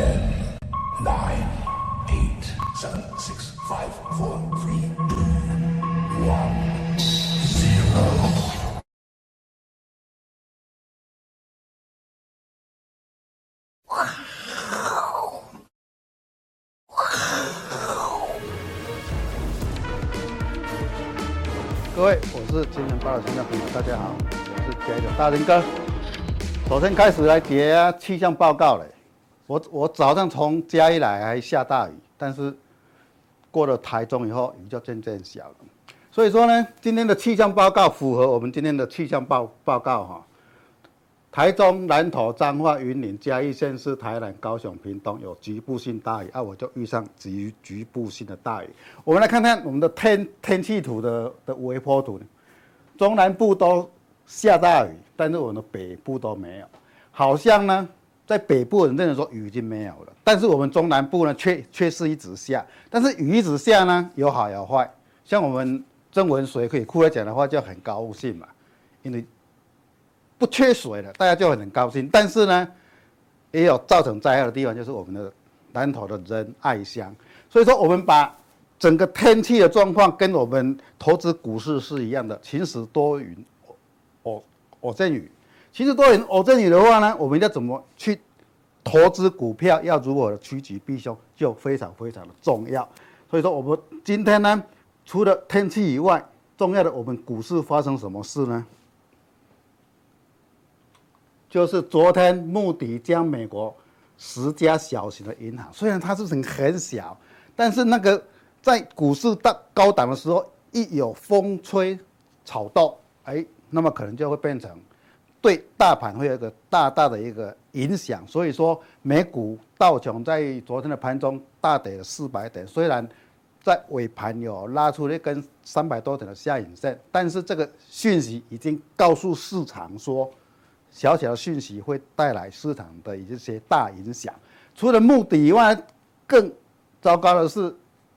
Ten, nine, eight, seven, six, five, four, three, two, one, zero. 各位，我是金钱豹的听众朋友，大家好，我是嘉义的大林哥。首先开始来叠气象报告嘞。我我早上从嘉义来还下大雨，但是过了台中以后雨就渐渐小了。所以说呢，今天的气象报告符合我们今天的气象报报告哈。台中、南投、彰化、云林、嘉义县市、台南、高雄、屏东有局部性大雨啊，我就遇上局局部性的大雨。我们来看看我们的天天气图的的微波图，中南部都下大雨，但是我们的北部都没有。好像呢，在北部人认为说雨已经没有了，但是我们中南部呢却却是一直下。但是雨一直下呢，有好有坏。像我们曾文水可以哭来讲的话，就很高兴嘛，因为。不缺水了，大家就很高兴。但是呢，也有造成灾害的地方，就是我们的南投的仁爱乡。所以说，我们把整个天气的状况跟我们投资股市是一样的，晴时多云，偶偶阵雨。其实多人我这里的话呢，我们要怎么去投资股票？要如何趋吉避凶，就非常非常的重要。所以说，我们今天呢，除了天气以外，重要的我们股市发生什么事呢？就是昨天穆迪将美国十家小型的银行，虽然它是很很小，但是那个在股市大高档的时候，一有风吹草动，哎，那么可能就会变成对大盘会有一个大大的一个影响。所以说，美股道琼在昨天的盘中大跌了四百点，虽然在尾盘有拉出了一根三百多点的下影线，但是这个讯息已经告诉市场说。小小的讯息会带来市场的一些大影响。除了目的以外，更糟糕的是，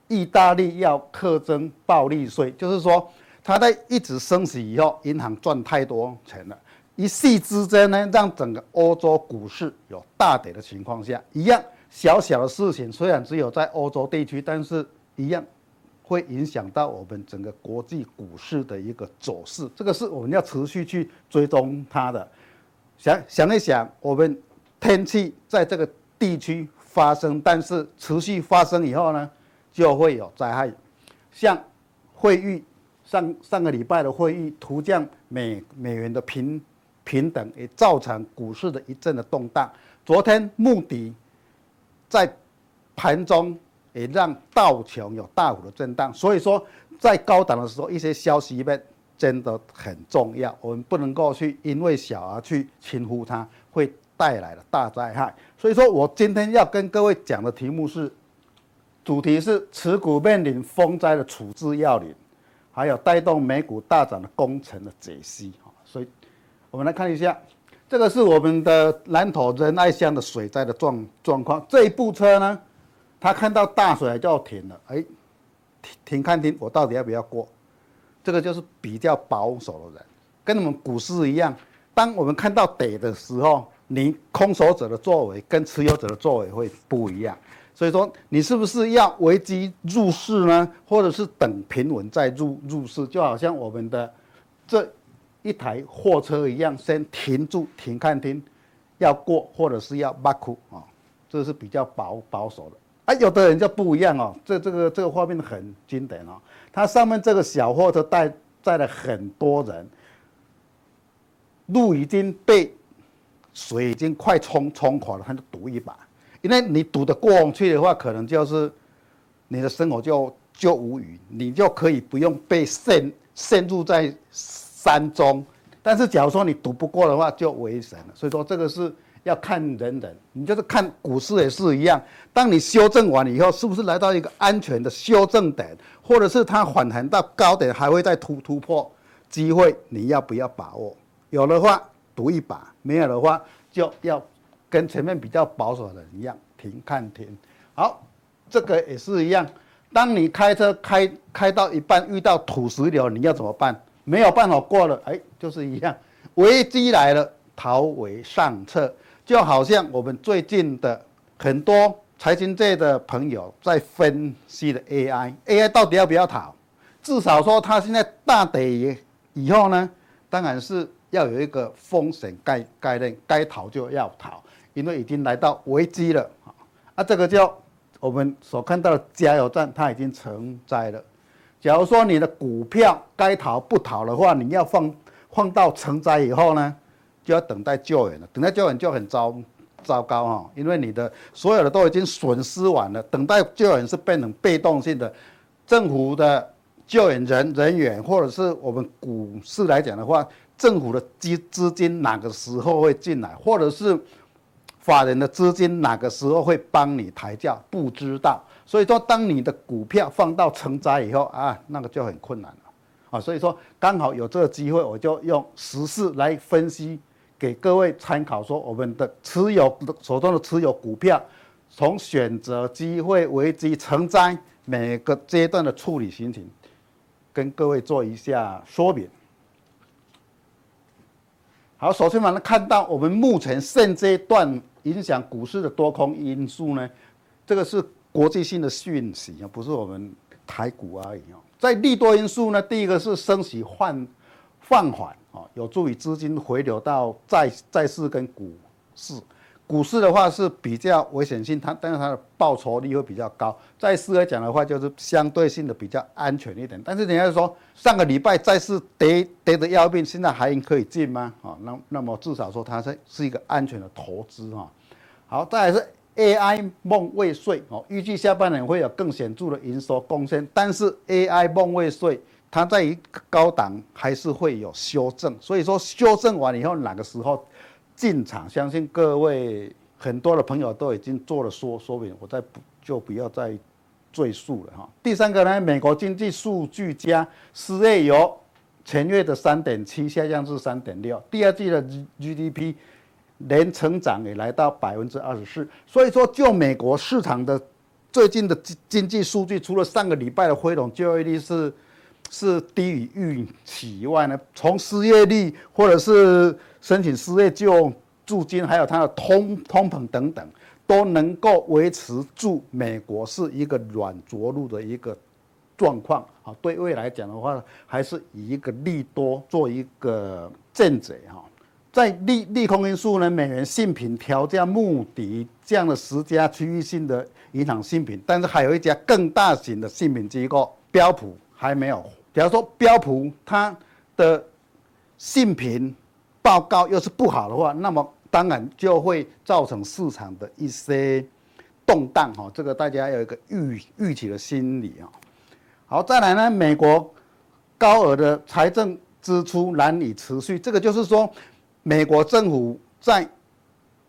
意大利要苛征暴利税，就是说，它在一直升息以后，银行赚太多钱了，一夕之间呢，让整个欧洲股市有大跌的情况下，一样小小的事情，虽然只有在欧洲地区，但是一样会影响到我们整个国际股市的一个走势。这个是我们要持续去追踪它的。想想一想，我们天气在这个地区发生，但是持续发生以后呢，就会有灾害。像会议上上个礼拜的会议，图降美美元的平平等，也造成股市的一阵的动荡。昨天穆迪在盘中也让道琼有大幅的震荡。所以说，在高档的时候，一些消息面。真的很重要，我们不能够去因为小而去轻忽它，会带来的大灾害。所以说我今天要跟各位讲的题目是，主题是持股面临风灾的处置要领，还有带动美股大涨的工程的解析。所以，我们来看一下，这个是我们的南投仁爱乡的水灾的状状况。这一部车呢，他看到大水就要停了，哎，停停看停，我到底要不要过？这个就是比较保守的人，跟我们股市一样。当我们看到跌的时候，你空手者的作为跟持有者的作为会不一样。所以说，你是不是要危机入市呢？或者是等平稳再入入市？就好像我们的这一台货车一样，先停住停看停，要过或者是要挖苦啊，这是比较保保守的。啊，有的人就不一样哦，这这个这个画面很经典哦。它上面这个小货车带载了很多人，路已经被水已经快冲冲垮了，他就赌一把，因为你赌得过去的话，可能就是你的生活就就无语，你就可以不用被陷陷入在三中。但是假如说你赌不过的话，就危险了。所以说这个是。要看人人，你就是看股市也是一样。当你修正完以后，是不是来到一个安全的修正点，或者是它反弹到高点还会再突突破机会？你要不要把握？有的话赌一把，没有的话就要跟前面比较保守的人一样停看停。好，这个也是一样。当你开车开开到一半遇到土石流，你要怎么办？没有办法过了，哎，就是一样，危机来了，逃为上策。就好像我们最近的很多财经界的朋友在分析的 AI，AI 到底要不要逃？至少说它现在大跌以后呢，当然是要有一个风险概概念，该逃就要逃，因为已经来到危机了啊，这个叫我们所看到的加油站，它已经成灾了。假如说你的股票该逃不逃的话，你要放放到成灾以后呢，就要等待救援了，等待救援就很糟。糟糕哈，因为你的所有的都已经损失完了，等待救援是变成被动性的，政府的救援人人员，或者是我们股市来讲的话，政府的资资金哪个时候会进来，或者是法人的资金哪个时候会帮你抬轿，不知道。所以说，当你的股票放到成灾以后啊，那个就很困难了啊。所以说，刚好有这个机会，我就用时事来分析。给各位参考，说我们的持有手中的持有股票，从选择、机会、危机、成灾每个阶段的处理心情，跟各位做一下说明。好，首先我们看到我们目前现阶段影响股市的多空因素呢，这个是国际性的讯息啊，不是我们台股而已哦。在利多因素呢，第一个是升息换。放缓啊，有助于资金回流到债债市跟股市。股市的话是比较危险性，它但是它的报酬率会比较高。债市来讲的话，就是相对性的比较安全一点。但是人家说上个礼拜债市跌跌的要命，现在还可以进吗？啊，那那么至少说它是是一个安全的投资哈。好，再来是 AI 梦未遂哦，预计下半年会有更显著的营收贡献，但是 AI 梦未遂。它在一个高档还是会有修正，所以说修正完以后哪个时候进场，相信各位很多的朋友都已经做了说说明，我再不就不要再赘述了哈。第三个呢，美国经济数据佳，失业由前月的三点七下降至三点六，第二季的 GDP 年成长也来到百分之二十四，所以说就美国市场的最近的经经济数据，除了上个礼拜的非农就业率是。是低于预期以外呢，从失业率或者是申请失业救助金，还有它的通通膨等等，都能够维持住美国是一个软着陆的一个状况啊。对未来讲的话，还是以一个利多做一个见解哈。在利利空因素呢，美元信评调价穆迪这样的十家区域性的银行信评，但是还有一家更大型的信评机构标普还没有。假如说标普它的信评报告又是不好的话，那么当然就会造成市场的一些动荡哈。这个大家要有一个预预期的心理啊。好，再来呢，美国高额的财政支出难以持续，这个就是说，美国政府在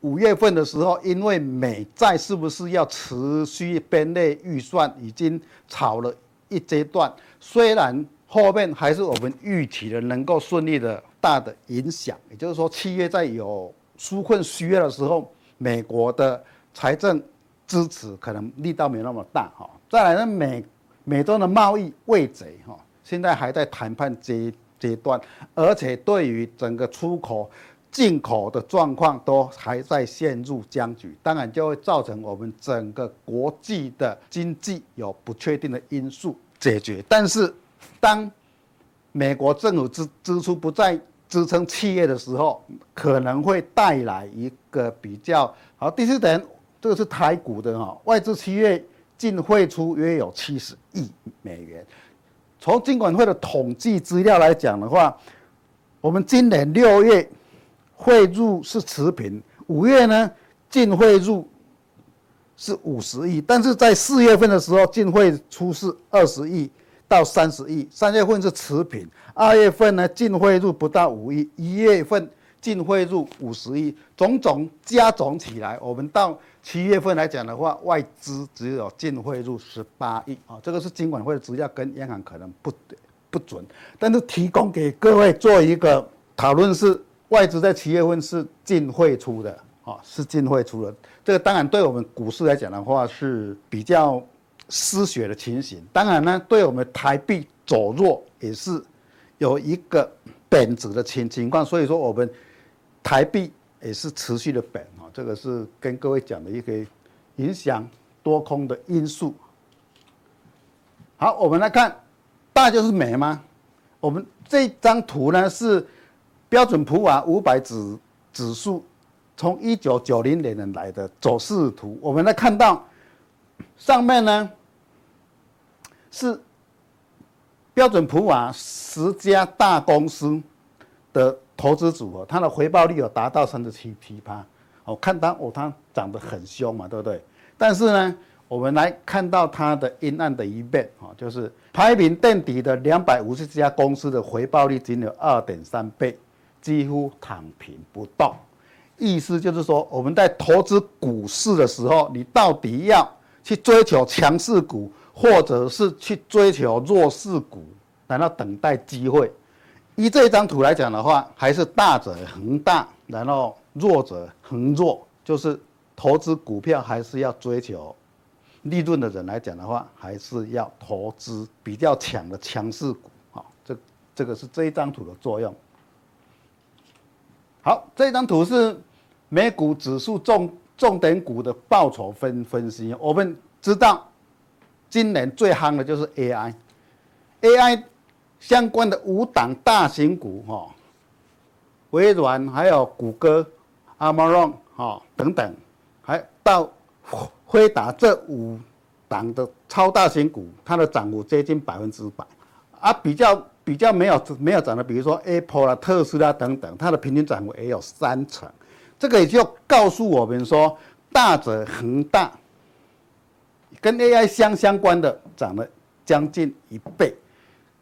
五月份的时候，因为美债是不是要持续编列预算，已经炒了一阶段，虽然。后面还是我们预期的能够顺利的大的影响，也就是说，七月在有纾困需要的时候，美国的财政支持可能力道没那么大哈。再来呢，美美中的贸易未贼哈，现在还在谈判阶阶段，而且对于整个出口、进口的状况都还在陷入僵局，当然就会造成我们整个国际的经济有不确定的因素解决，但是。当美国政府支支出不再支撑企业的时候，可能会带来一个比较好。第四点，这个是台股的哈，外资七月净汇出约有七十亿美元。从金管会的统计资料来讲的话，我们今年六月汇入是持平，五月呢净汇入是五十亿，但是在四月份的时候净汇出是二十亿。到三十亿，三月份是持平，二月份呢净汇入不到五亿，一月份净汇入五十亿，种种加总起来，我们到七月份来讲的话，外资只有净汇入十八亿啊，这个是金管会的资料，跟央行可能不不准，但是提供给各位做一个讨论是，外资在七月份是净汇出的啊，是净汇出的，这个当然对我们股市来讲的话是比较。失血的情形，当然呢，对我们台币走弱也是有一个贬值的情情况，所以说我们台币也是持续的贬啊，这个是跟各位讲的一个影响多空的因素。好，我们来看，大就是美吗？我们这张图呢是标准普尔五百指指数从一九九零年来的走势图。我们来看到上面呢是标准普尔十家大公司的投资组合，它的回报率有达到三十七七趴。我看到哦，它涨得很凶嘛，对不对？但是呢。我们来看到它的阴暗的一面啊，就是排名垫底的两百五十家公司的回报率仅有二点三倍，几乎躺平不动。意思就是说，我们在投资股市的时候，你到底要去追求强势股，或者是去追求弱势股，然后等待机会。以这一张图来讲的话，还是大者恒大，然后弱者恒弱，就是投资股票还是要追求。利润的人来讲的话，还是要投资比较强的强势股，好，这这个是这一张图的作用。好，这张图是美股指数重重点股的报酬分分析。我们知道，今年最夯的就是 AI，AI 相关的五档大型股，哈，微软还有谷歌、Amazon 哈等等，还到。辉达这五档的超大型股，它的涨幅接近百分之百，啊，比较比较没有没有涨的，比如说 Apple 啊、特斯拉等等，它的平均涨幅也有三成，这个也就告诉我们说，大者恒大，跟 AI 相相关的涨了将近一倍，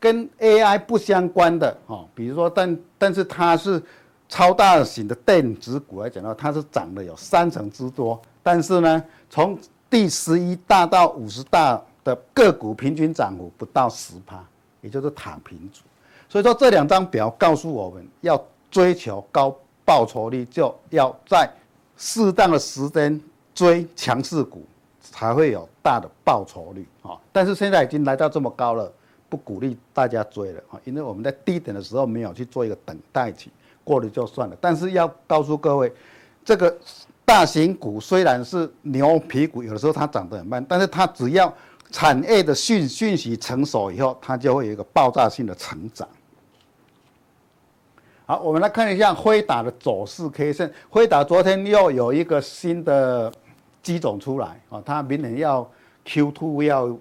跟 AI 不相关的哦，比如说但但是它是超大型的电子股来讲的话，它是涨了有三成之多。但是呢，从第十一大到五十大的个股平均涨幅不到十趴，也就是躺平族。所以说这两张表告诉我们要追求高报酬率，就要在适当的时间追强势股，才会有大的报酬率啊。但是现在已经来到这么高了，不鼓励大家追了啊，因为我们在低点的时候没有去做一个等待期，过了就算了。但是要告诉各位，这个。大型股虽然是牛皮股，有的时候它涨得很慢，但是它只要产业的讯讯息成熟以后，它就会有一个爆炸性的成长。好，我们来看一下辉达的走势 K 线。辉达昨天又有一个新的机种出来啊，它明年要 Q2 要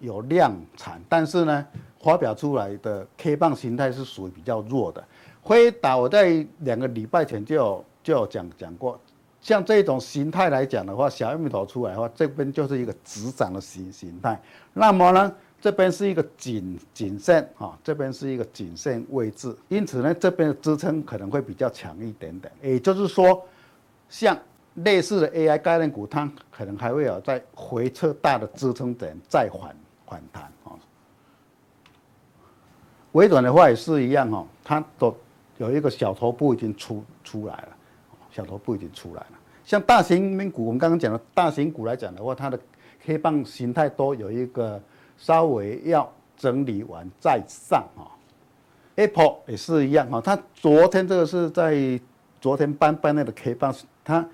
有量产，但是呢，发表出来的 K 棒形态是属于比较弱的。辉达我在两个礼拜前就有就有讲讲过。像这种形态来讲的话，小玉米头出来的话，这边就是一个直涨的形形态。那么呢，这边是一个谨谨慎啊，这边是一个谨慎位置，因此呢，这边的支撑可能会比较强一点点。也就是说，像类似的 AI 概念股，它可能还会有在回撤大的支撑点再反反弹啊。微软的话也是一样哈，它都有一个小头部已经出出来了。小头部已经出来了，像大型股，我们刚刚讲的大型股来讲的话，它的 K 棒形态都有一个稍微要整理完再上啊。Apple 也是一样哈，它昨天这个是在昨天搬搬那个 K 棒，它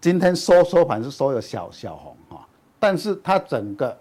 今天收收盘是收有小小红哈，但是它整个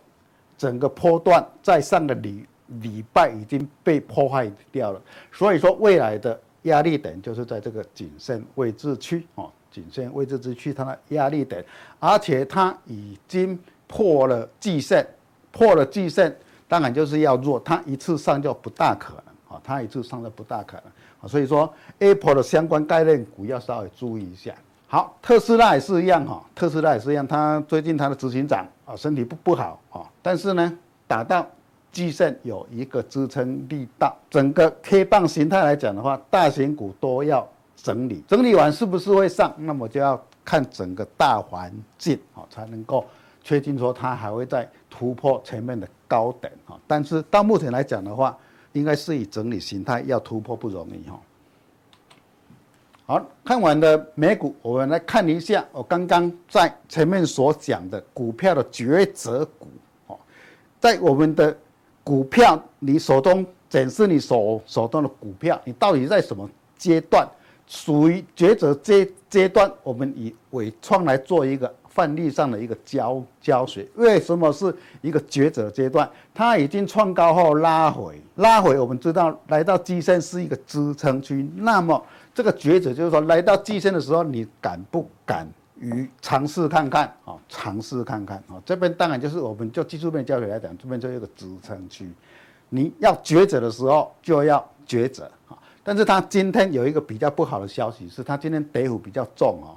整个波段在上个礼礼拜已经被破坏掉了，所以说未来的。压力点就是在这个谨慎位置区哦，谨慎位置之区它的压力点，而且它已经破了季线，破了季线，当然就是要弱，它一次上就不大可能啊，它一次上就不大可能啊，所以说 Apple 的相关概念股要稍微注意一下。好，特斯拉也是一样哈，特斯拉也是一样，它最近它的执行长啊身体不不好啊，但是呢打到。季线有一个支撑力道，整个 K 棒形态来讲的话，大型股都要整理，整理完是不是会上？那么就要看整个大环境啊，才能够确定说它还会再突破前面的高点啊。但是到目前来讲的话，应该是以整理形态要突破不容易哈。好，看完了美股，我们来看一下我刚刚在前面所讲的股票的抉择股哦，在我们的。股票，你手中展示你手手中的股票，你到底在什么阶段，属于抉择阶阶段？我们以纬创来做一个范例上的一个教教学。为什么是一个抉择阶段？它已经创高后拉回，拉回我们知道来到季线是一个支撑区，那么这个抉择就是说，来到季线的时候，你敢不敢于尝试看看啊？尝试看看啊？这边当然就是我们就技术面教学来讲，这边就一个支撑区，你要抉择的时候就要抉择啊。但是它今天有一个比较不好的消息，是它今天跌幅比较重哦，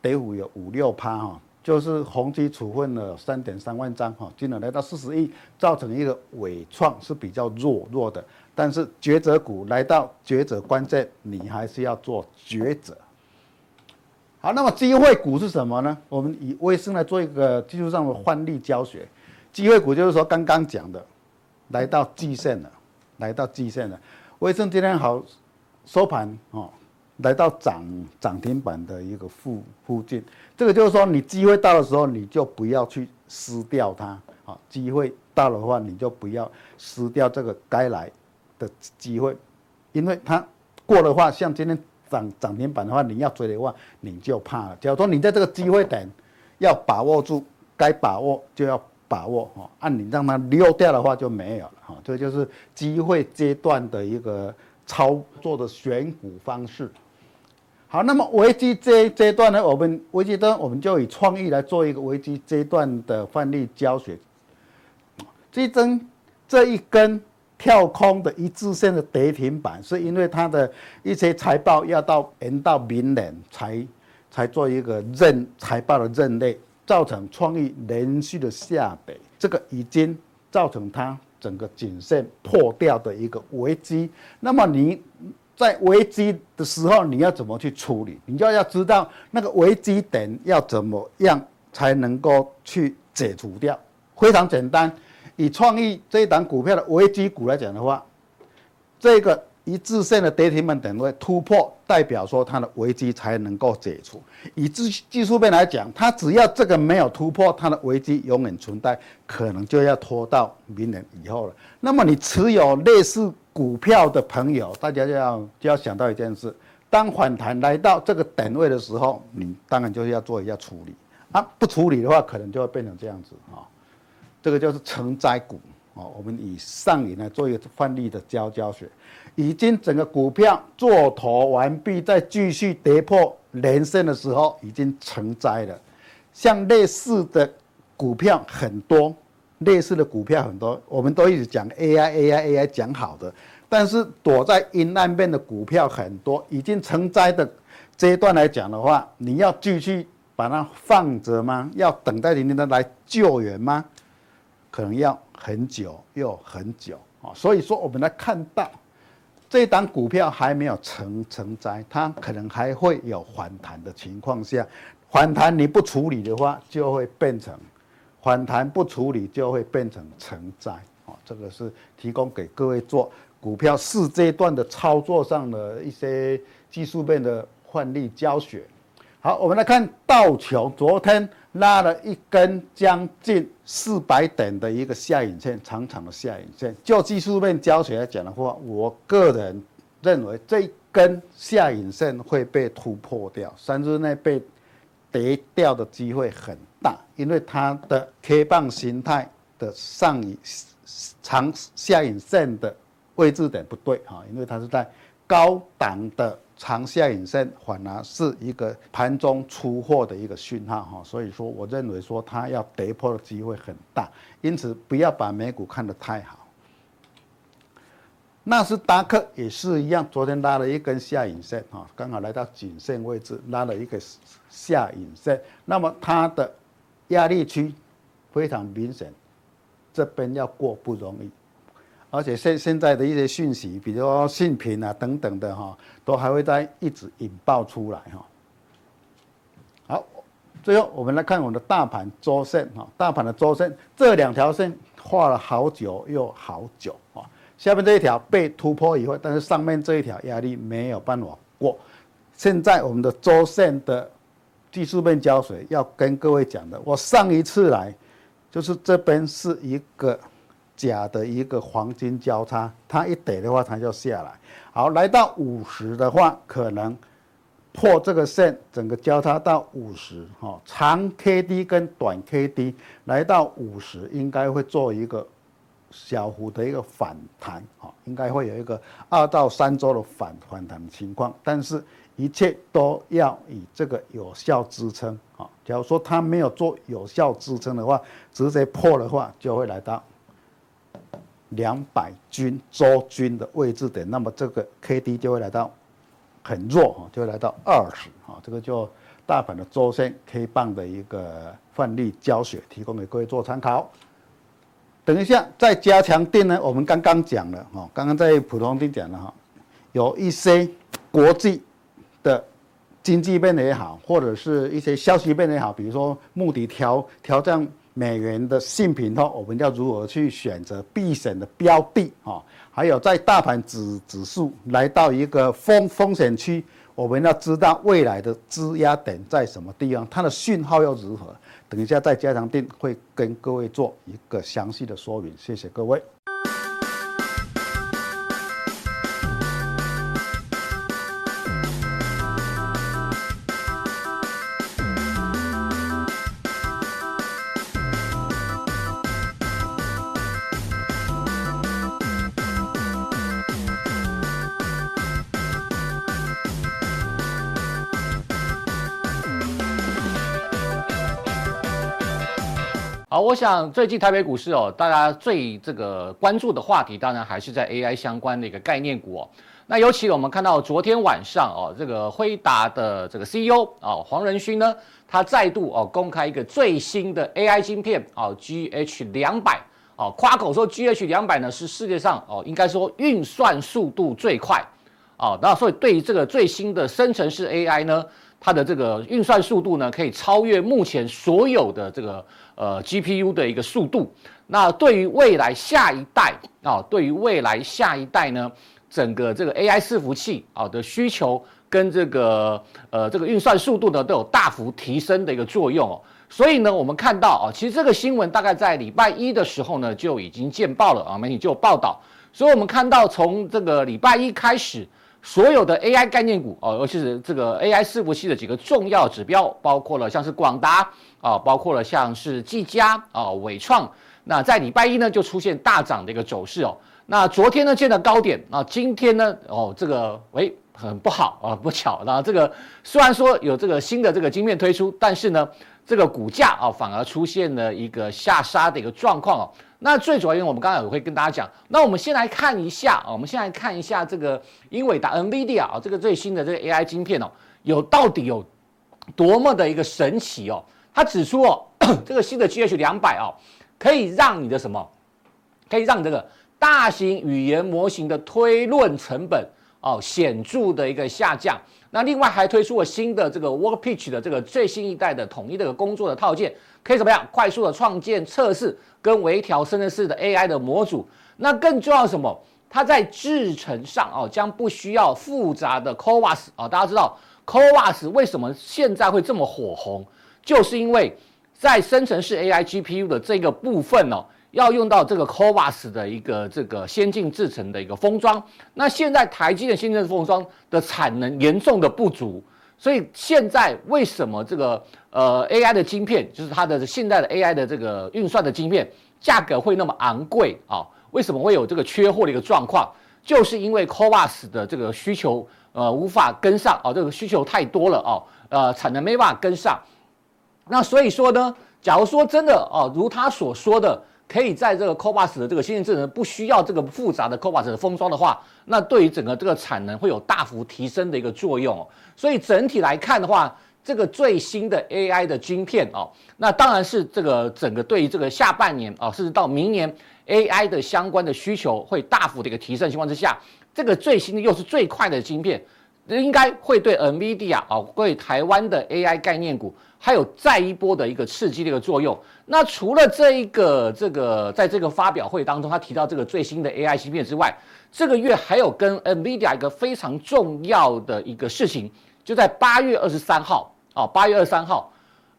跌幅有五六趴哈，就是宏碁处分了三点三万张哈，金额来到四十亿，造成一个尾创是比较弱弱的。但是抉择股来到抉择关键，你还是要做抉择。好，那么机会股是什么呢？我们以威盛来做一个技术上的范例教学。机会股就是说刚刚讲的，来到季线了，来到季线了。威盛今天好收盘哦，来到涨涨停板的一个附附近，这个就是说你机会到的时候，你就不要去失掉它啊。机会到的话，你就不要失掉这个该来的机会，因为它过的话，像今天涨涨停板的话，你要追的话，你就怕了。假如说你在这个机会点要把握住，该把握就要。把握哈，按你让它溜掉的话就没有了哈，这就是机会阶段的一个操作的选股方式。好，那么危机阶阶段呢，我们危机端我们就以创意来做一个危机阶段的范例教学。这一根这一根跳空的一致线的跌停板，是因为它的一些财报要到延到明年才才做一个认财报的认类。造成创意连续的下跌，这个已经造成它整个颈线破掉的一个危机。那么你在危机的时候，你要怎么去处理？你就要知道那个危机点要怎么样才能够去解除掉。非常简单，以创意这一档股票的危机股来讲的话，这个。一致线的跌停板等位突破，代表说它的危机才能够解除。以技技术面来讲，它只要这个没有突破，它的危机永远存在，可能就要拖到明年以后了。那么你持有类似股票的朋友，大家就要就要想到一件事：当反弹来到这个等位的时候，你当然就是要做一下处理啊。不处理的话，可能就会变成这样子啊。这个就是成灾股啊。我们以上影来做一个范例的教教学。已经整个股票做头完毕，再继续跌破连线的时候，已经成灾了。像类似的股票很多，类似的股票很多，我们都一直讲 AI AI AI 讲好的，但是躲在阴暗面的股票很多，已经成灾的阶段来讲的话，你要继续把它放着吗？要等待人家来救援吗？可能要很久又很久啊。所以说，我们来看到。这一档股票还没有成成灾，它可能还会有反弹的情况下，反弹你不处理的话，就会变成反弹不处理就会变成成灾。哦，这个是提供给各位做股票四阶段的操作上的一些技术面的范例教学。好，我们来看道琼，昨天拉了一根将近四百点的一个下影线，长长的下影线。就技术面教学来讲的话，我个人认为这一根下影线会被突破掉，三日内被跌掉的机会很大，因为它的 K 棒形态的上影长下影线的位置点不对啊，因为它是在高档的。长下影线反而是一个盘中出货的一个讯号哈，所以说我认为说它要跌破的机会很大，因此不要把美股看得太好。纳斯达克也是一样，昨天拉了一根下影线哈，刚好来到颈线位置，拉了一个下影线，那么它的压力区非常明显，这边要过不容易。而且现现在的一些讯息，比如说信评啊等等的哈，都还会再一直引爆出来哈。好，最后我们来看我们的大盘周线哈，大盘的周线这两条线画了好久又好久啊，下面这一条被突破以后，但是上面这一条压力没有办法过。现在我们的周线的技术面胶水要跟各位讲的，我上一次来就是这边是一个。假的一个黄金交叉，它一跌的话，它就下来。好，来到五十的话，可能破这个线，整个交叉到五十，哈，长 K D 跟短 K D 来到五十，应该会做一个小幅的一个反弹，哈，应该会有一个二到三周的反反弹的情况，但是一切都要以这个有效支撑，哈，假如说它没有做有效支撑的话，直接破的话，就会来到两百均周均的位置点，那么这个 K D 就会来到。很弱哈，就会来到二十哈，这个就大盘的周线 K 棒的一个范例教学，提供给各位做参考。等一下再加强錠呢，我们刚刚讲了哈，刚刚在普通錠讲了哈，有一些国际的经济面也好，或者是一些消息面也好，比如说目的调调降美元的信品后，我们要如何去选择避险的标的啊？还有，在大盘指指数来到一个风风险区，我们要知道未来的支压点在什么地方，它的讯号又如何？等一下在加强錠会跟各位做一个详细的说明。谢谢各位。我想最近台北股市哦，大家最这个关注的话题，当然还是在 AI 相关的一个概念股哦。那尤其我们看到昨天晚上哦，这个辉达的这个 CEO 哦黄仁勋呢，他再度哦公开一个最新的 AI 晶片哦 GH 两百哦，夸口说 GH 两百呢是世界上哦应该说运算速度最快哦，那所以对于这个最新的生成式 AI 呢，它的这个运算速度呢，可以超越目前所有的这个。呃，GPU 的一个速度，那对于未来下一代啊，对于未来下一代呢，整个这个 AI 伺服器啊的需求跟这个呃这个运算速度呢，都有大幅提升的一个作用哦。所以呢，我们看到啊，其实这个新闻大概在礼拜一的时候呢，就已经见报了啊，媒体就有报道。所以我们看到从这个礼拜一开始，所有的 AI 概念股哦，尤其是这个 AI 伺服器的几个重要指标，包括了像是广达。啊，包括了像是技嘉啊、纬创，那在礼拜一呢就出现大涨的一个走势哦。那昨天呢见了高点啊，今天呢哦这个诶很不好啊，不巧，那这个虽然说有这个新的这个晶片推出，但是呢这个股价啊反而出现了一个下杀的一个状况哦。那最主要因为我们刚才也会跟大家讲，那我们先来看一下啊，我们先来看一下这个英伟达 NVIDIA 啊这个最新的这个 AI 晶片哦，有到底有多么的一个神奇哦。他指出哦，这个新的 GH 两百哦，可以让你的什么？可以让这个大型语言模型的推论成本哦显著的一个下降。那另外还推出了新的这个 Workbench 的这个最新一代的统一的工作的套件，可以怎么样？快速的创建、测试跟微调生成式的 AI 的模组。那更重要的什么？它在制程上哦，将不需要复杂的 CoWoS 啊。大家知道 CoWoS 为什么现在会这么火红？就是因为在生成式 AI GPU 的这个部分、哦，要用到这个 Covos 的一个这个先进制程的一个封装。那现在台积的先进封装的产能严重的不足，所以现在为什么这个呃 AI 的晶片，就是它的现在的 AI 的这个运算的晶片价格会那么昂贵啊？为什么会有这个缺货的一个状况？就是因为 Covos 的这个需求呃无法跟上啊，这个需求太多了啊，呃产能没办法跟上。那所以说呢，假如说真的哦，如他所说的，可以在这个 Cobos 的这个先进制程不需要这个复杂的 Cobos 的封装的话，那对于整个这个产能会有大幅提升的一个作用哦。所以整体来看的话，这个最新的 AI 的晶片哦，那当然是这个整个对于这个下半年啊，甚至到明年 AI 的相关的需求会大幅的一个提升情况之下，这个最新的又是最快的晶片，应该会对 NVIDIA 啊，对台湾的 AI 概念股。还有再一波的一个刺激的一个作用。那除了这一个这个在这个发表会当中，他提到这个最新的 AI 芯片之外，这个月还有跟 NVIDIA 一个非常重要的一个事情，就在八月二十三号啊，八月二十三号，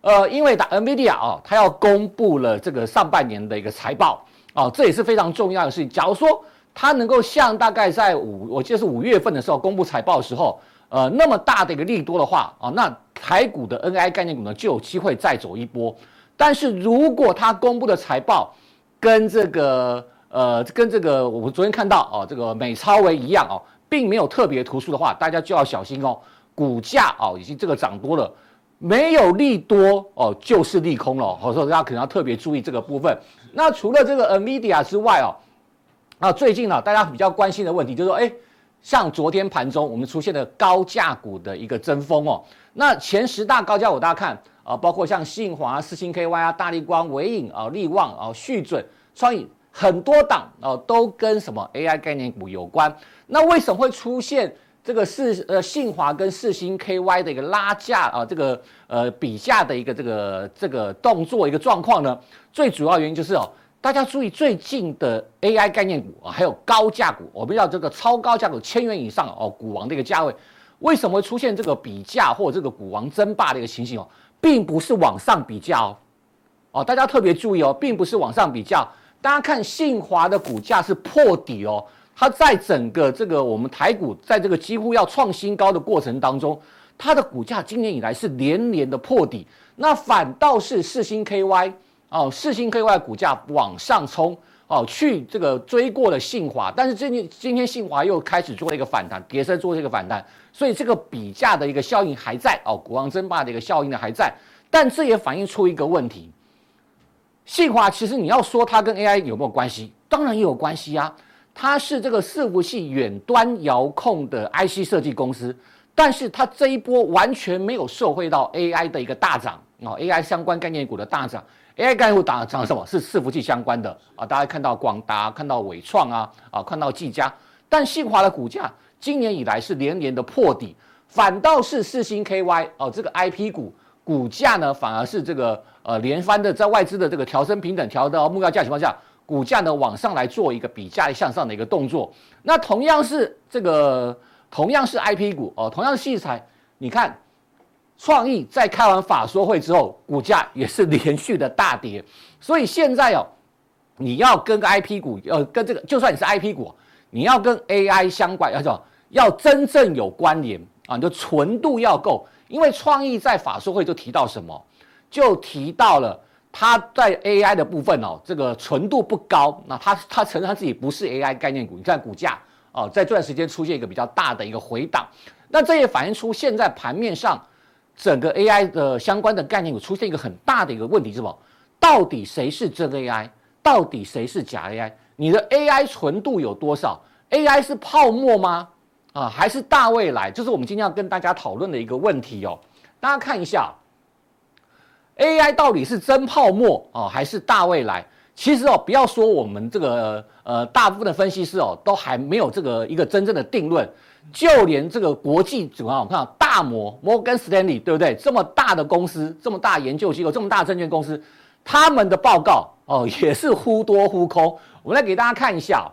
呃，因为打 NVIDIA 啊，它要公布了这个上半年的一个财报啊，这也是非常重要的事情。假如说它能够像大概在五，我记得是五月份的时候公布财报的时候。呃那么大的一个利多的话啊，那台股的 N I 概念股呢就有机会再走一波。但是如果它公布的财报跟这个呃跟这个我们昨天看到哦这个美超微一样哦，并没有特别突出的话，大家就要小心哦，股价哦已经这个涨多了。没有利多哦，就是利空了。所以大家可能要特别注意这个部分。那除了这个 NVIDIA 之外哦，啊，最近呢，大家比较关心的问题就是说，哎，像昨天盘中我们出现的高价股的一个争锋哦。那前十大高价股大家看啊，包括像信驊、世芯 KY 啊、大立光、纬颖啊、力旺啊、旭准、创意，很多档啊都跟什么 AI 概念股有关。那为什么会出现？这个四呃信华跟世芯 KY 的一个拉价啊，这个呃比价的一个这个这个动作一个状况呢，最主要原因就是哦，大家注意最近的 AI 概念股啊，还有高价股，我们要这个超高价股千元以上哦，股王的一个价位，为什么会出现这个比价或这个股王争霸的一个情形哦，并不是往上比价哦，哦大家特别注意哦，并不是往上比价，大家看信华的股价是破底哦。它在整个这个我们台股，在这个几乎要创新高的过程当中，它的股价今年以来是连连的破底，那反倒是四星 KY 哦，世芯 KY 股价往上冲哦，去这个追过了信华，但是最近今天信华又开始做了一个反弹，跌深做这个反弹，所以这个比价的一个效应还在哦，股王争霸的一个效应呢还在，但这也反映出一个问题，信华其实你要说它跟 AI 有没有关系，当然也有关系啊。它是这个伺服器远端遥控的 IC 设计公司，但是它这一波完全没有受惠到 AI 的一个大涨啊，AI 相关概念股的大涨，AI 概念股涨涨什么？是伺服器相关的啊，大家看到广达，看到纬创啊，啊，看到技嘉，但信华的股价今年以来是连连的破底，反倒是四星 KY 哦，这个 IP 股股价呢，反而是这个呃连番的在外资的这个调升平等调到目标价情况下。股价呢往上来做一个比价向上的一个动作，那同样是这个同样是 IP 股哦，同样是矽材，你看创意在开完法说会之后，股价也是连续的大跌，所以现在哦，你要跟个 IP 股，呃，跟这个就算你是 IP 股，你要跟 AI 相关，要什么？要真正有关联啊，你的纯度要够，因为创意在法说会就提到什么，就提到了。它在 AI 的部分哦，这个纯度不高。那它它承认它自己不是 AI 概念股。你看股价哦，在这段时间出现一个比较大的一个回档。那这也反映出现在盘面上整个 AI 的相关的概念有出现一个很大的一个问题是什么？到底谁是真 AI？到底谁是假 AI？你的 AI 纯度有多少？AI 是泡沫吗？啊，还是大未来？这是我们今天要跟大家讨论的一个问题哦。大家看一下。AI 到底是真泡沫哦，还是大未来？其实哦，不要说我们这个呃，大部分的分析师哦，都还没有这个一个真正的定论。就连这个国际主要我看到大摩摩根斯坦利，对不对？这么大的公司，这么大研究机构，这么大证券公司，他们的报告哦，也是忽多忽空。我们来给大家看一下哦，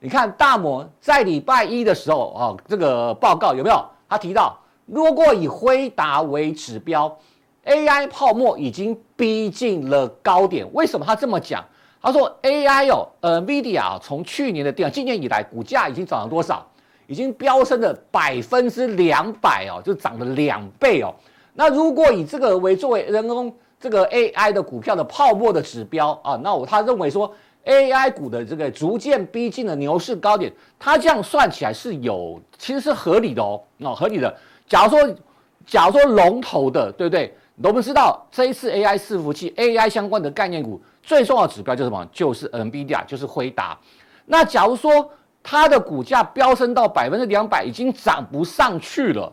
你看大摩在礼拜一的时候哦，这个报告有没有？他提到，如果以辉达为指标。AI 泡沫已经逼近了高点，为什么他这么讲？他说 AI 哦，呃，NVIDIA 从去年的电，今年以来股价已经涨了多少？已经飙升了百分之两百哦，就涨了两倍哦。那如果以这个为作为人工这个 AI 的股票的泡沫的指标啊，那我他认为说 AI 股的这个逐渐逼近了牛市高点，他这样算起来是有其实是合理的哦，哦，合理的。假如说假如说龙头的，对不对？我们知道这一次 AI 伺服器 AI 相关的概念股最重要的指标就是什么？就是 NVIDIA，就是辉达。那假如说它的股价飙升到百分之两百，已经涨不上去了，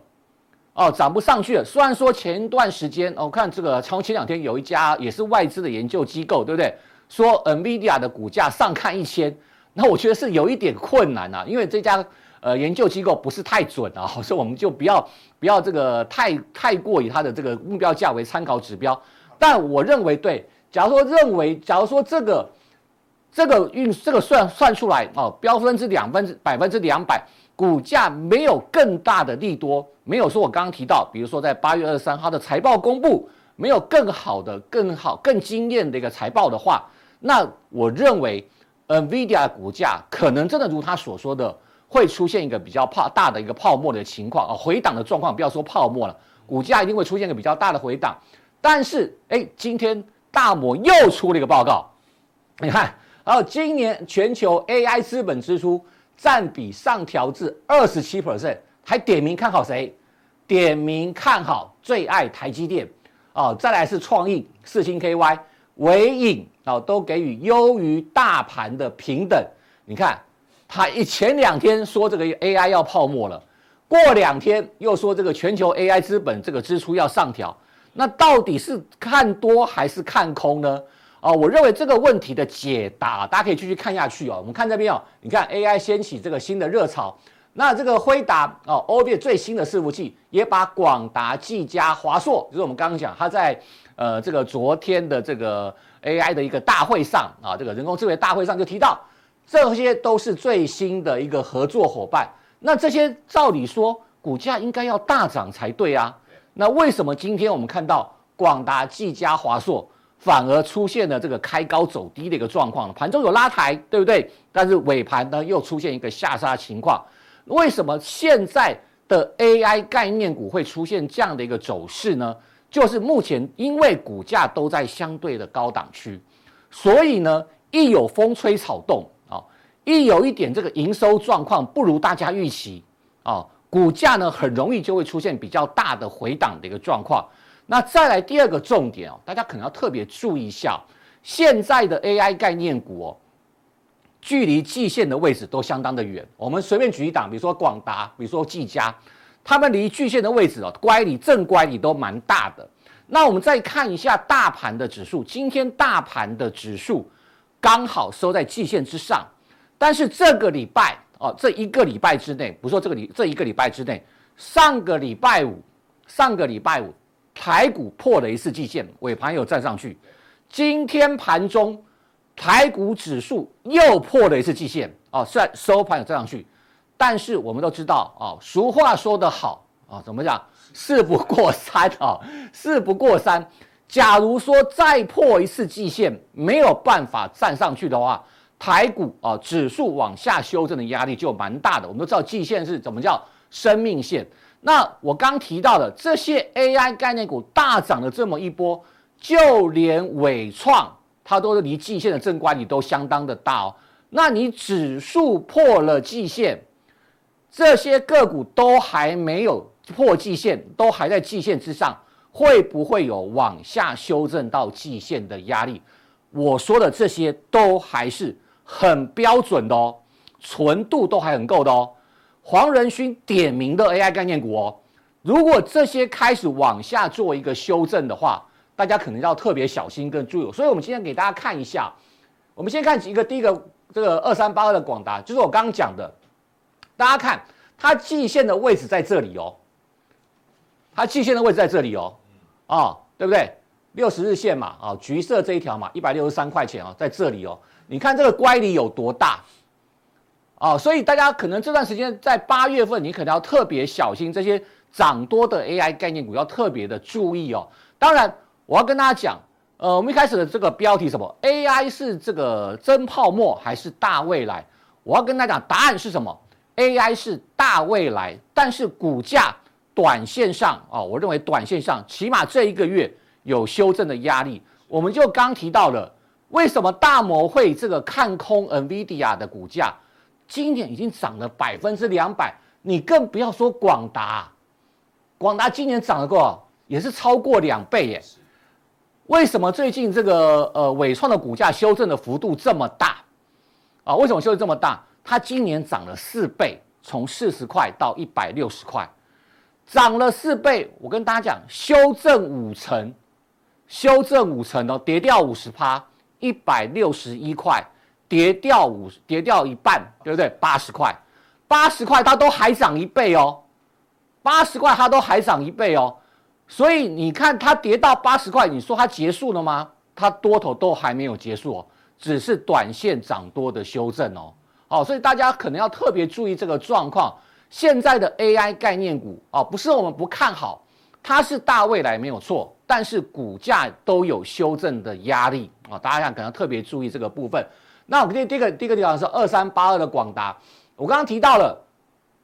哦，涨不上去了。虽然说前一段时间，我、看这个从前两天有一家也是外资的研究机构，对不对？说 NVIDIA 的股价上看一千，那我觉得是有一点困难啊，因为这家。呃，研究机构不是太准啊，所以我们就不要不要这个太太过以它的这个目标价为参考指标。但我认为对，假如说认为，假如说这个这个运这个算算出来哦，标分之两分之百分之两百，股价没有更大的利多，没有说我刚刚提到，比如说在八月二十三号的财报公布没有更好的、更好、更惊艳的一个财报的话，那我认为，NVIDIA 股价可能真的如他所说的。会出现一个比较泡大的一个泡沫的情况啊，回档的状况，不要说泡沫了，股价一定会出现一个比较大的回档。但是，哎，今天大摩又出了一个报告，你看，然后今年全球 AI 资本支出占比上调至二十七 percent，还点名看好谁？点名看好最爱台积电啊，再来是创意、四星 KY、纬颖啊，都给予优于大盘的平等。你看。他一前两天说这个 AI 要泡沫了，过两天又说这个全球 AI 资本这个支出要上调，那到底是看多还是看空呢？啊，我认为这个问题的解答，大家可以继续看下去哦。我们看这边哦，你看 AI 掀起这个新的热潮，那这个辉达哦，OBI 最新的伺服器也把广达、技嘉、华硕，就是我们刚刚讲，它在呃这个昨天的这个 AI 的一个大会上啊，这个人工智慧大会上就提到。这些都是最新的一个合作伙伴，那这些照理说股价应该要大涨才对啊，那为什么今天我们看到广达、技嘉、华硕反而出现了这个开高走低的一个状况呢？盘中有拉抬，对不对？但是尾盘呢又出现一个下杀情况，为什么现在的 AI 概念股会出现这样的一个走势呢？就是目前因为股价都在相对的高档区，所以呢一有风吹草动。一有一点这个营收状况不如大家预期啊，股价呢很容易就会出现比较大的回档的一个状况。那再来第二个重点哦，大家可能要特别注意一下，现在的 AI 概念股哦，距离季线的位置都相当的远。我们随便举一档，比如说广达，比如说技嘉，他们离季线的位置哦，乖离正乖离都蛮大的。那我们再看一下大盘的指数，今天大盘的指数刚好收在季线之上。但是这个礼拜哦，这一个礼拜之内，不说这个礼这一个礼拜之内，上个礼拜五，上个礼拜五，台股破了一次季线，尾盘有站上去。今天盘中，台股指数又破了一次季线，哦，虽然收盘有站上去，但是我们都知道哦，俗话说得好啊，怎么讲？事不过三啊，事不过三。假如说再破一次季线，没有办法站上去的话。台股啊，指数往下修正的压力就蛮大的。我们都知道季线是怎么叫生命线。那我刚提到的这些 AI 概念股大涨了这么一波，就连伟创它都是离季线的正乖离都相当的大哦。那你指数破了季线，这些个股都还没有破季线，都还在季线之上，会不会有往下修正到季线的压力？我说的这些都还是。很标准的哦，纯度都还很够的哦。黄仁勋点名的 AI 概念股哦，如果这些开始往下做一个修正的话，大家可能要特别小心跟注意。所以，我们今天给大家看一下，我们先看几个，第一个这个二三八二的广达，就是我刚刚讲的，大家看它季线的位置在这里哦，它季线的位置在这里哦，啊，对不对？六十日线嘛，啊，橘色这一条嘛，一百六十三块钱哦，在这里哦。你看这个乖离有多大啊？所以大家可能这段时间在八月份，你可能要特别小心这些涨多的 AI 概念股，要特别的注意哦。当然，我要跟大家讲，呃，我们一开始的这个标题什么？AI 是这个真泡沫还是大未来？我要跟大家讲，答案是什么？AI 是大未来，但是股价短线上啊，我认为短线上起码这一个月有修正的压力。我们就刚提到了。为什么大摩会这个看空 NVIDIA 的股价？今年已经涨了百分之两百，你更不要说广达，广达今年涨了过，也是超过两倍耶。为什么最近这个呃纬创的股价修正的幅度这么大？啊，为什么修正这么大？它今年涨了四倍，从四十块到一百六十块，涨了四倍。我跟大家讲，修正五成，修正五成哦，跌掉五十趴。一百六十一块，跌掉五，跌掉一半，对不对？八十块，八十块它都还涨一倍哦，八十块它都还涨一倍哦，所以你看它跌到八十块，你说它结束了吗？它多头都还没有结束哦，只是短线涨多的修正哦。好，所以大家可能要特别注意这个状况。现在的 AI 概念股啊，不是我们不看好，它是大未来没有错。但是股价都有修正的压力啊，大家想可能特别注意这个部分。那我们第第一个第一个地方是二三八二的广达，我刚刚提到了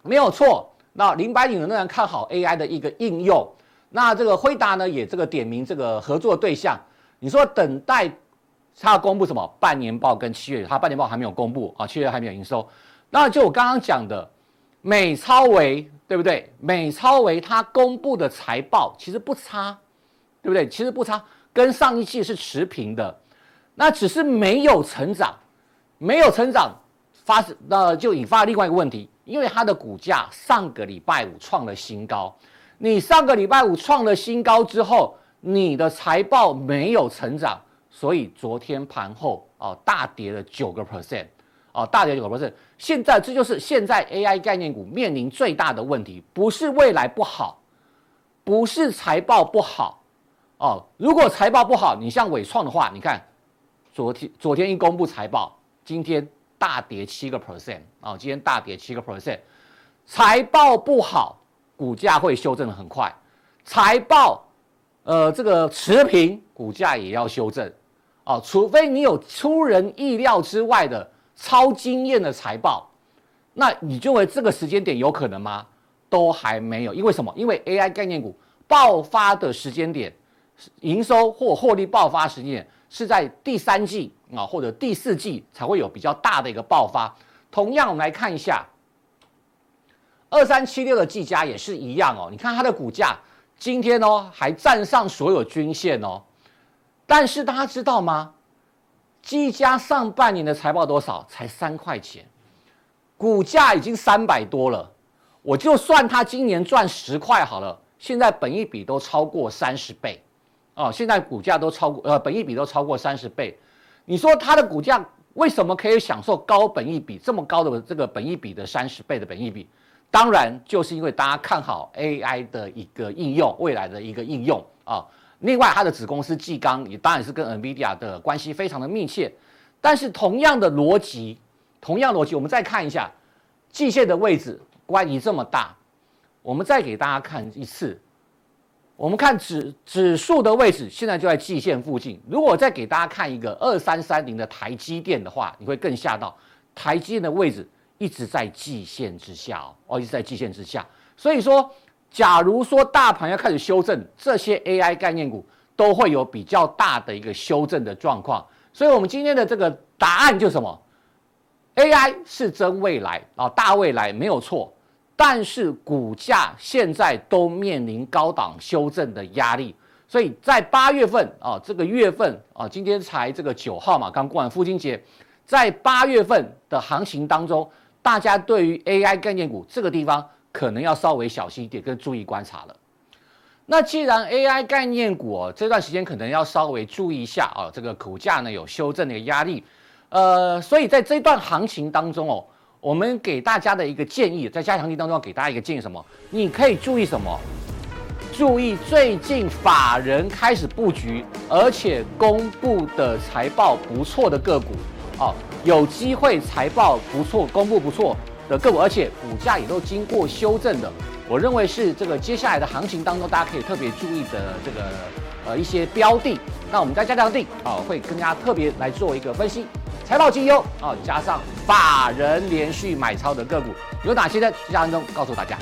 没有错。那林百里仍然看好 AI 的一个应用。那这个辉达呢，也这个点名这个合作对象。你说等待他公布什么半年报跟七月，他半年报还没有公布啊，七月还没有营收。那就我刚刚讲的美超维，对不对？美超维它公布的财报其实不差，对不对？其实不差，跟上一季是持平的。那只是没有成长，没有成长发生，那就引发了另外一个问题。因为它的股价上个礼拜五创了新高，你上个礼拜五创了新高之后，你的财报没有成长，所以昨天盘后哦大跌了九个 percent，哦大跌九个 percent。现在这就是现在 AI 概念股面临最大的问题，不是未来不好，不是财报不好，哦，如果财报不好，你像伟创的话，你看昨天昨天一公布财报，今天。大跌七个 percent 啊！今天大跌七个 percent，财报不好，股价会修正的很快。财报，呃，这个持平，股价也要修正啊！除非你有出人意料之外的超惊艳的财报，那你认为这个时间点有可能吗？都还没有，因为什么？因为 AI 概念股爆发的时间点，营收或获利爆发时间。是在第三季啊，或者第四季才会有比较大的一个爆发。同样，我们来看一下二三七六的技嘉也是一样哦。你看它的股价今天哦还站上所有均线哦，但是大家知道吗？技嘉上半年的财报多少？才三块钱，股价已经三百多了。我就算它今年赚十块好了，现在本一比都超过三十倍。哦，现在股价都超过呃，本益比都超过三十倍，你说它的股价为什么可以享受高本益比这么高的这个本益比的三十倍的本益比？当然就是因为大家看好 AI 的一个应用，未来的一个应用啊。另外，它的子公司技刚也当然是跟 NVIDIA 的关系非常的密切。但是同样的逻辑，同样逻辑，我们再看一下季线的位置，关系这么大，我们再给大家看一次。我们看指指数的位置，现在就在季线附近。如果再给大家看一个二三三零的台积电的话，你会更吓到。台积电的位置一直在季线之下哦，哦，一直在季线之下。所以说，假如说大盘要开始修正，这些 AI 概念股都会有比较大的一个修正的状况。所以我们今天的这个答案就是什么？AI 是真未来啊，大未来没有错。但是股价现在都面临高档修正的压力，所以在八月份啊，这个月份啊，今天才这个九号嘛，刚过完父亲节，在八月份的行情当中，大家对于 AI 概念股这个地方可能要稍微小心一点，跟注意观察了。那既然 AI 概念股哦，这段时间可能要稍微注意一下啊，这个股价呢有修正的压力，呃，所以在这段行情当中哦。我们给大家的一个建议，在加强力当中给大家一个建议，什么？你可以注意什么？注意最近法人开始布局，而且公布的财报不错的个股，哦，有机会财报不错，公布不错的个股，而且股价也都经过修正的，我认为是这个接下来的行情当中，大家可以特别注意的这个呃一些标的。那我们在加强力啊，会更加特别来做一个分析。财报绩优啊，加上法人连续买超的个股有哪些呢？这当中告诉大家。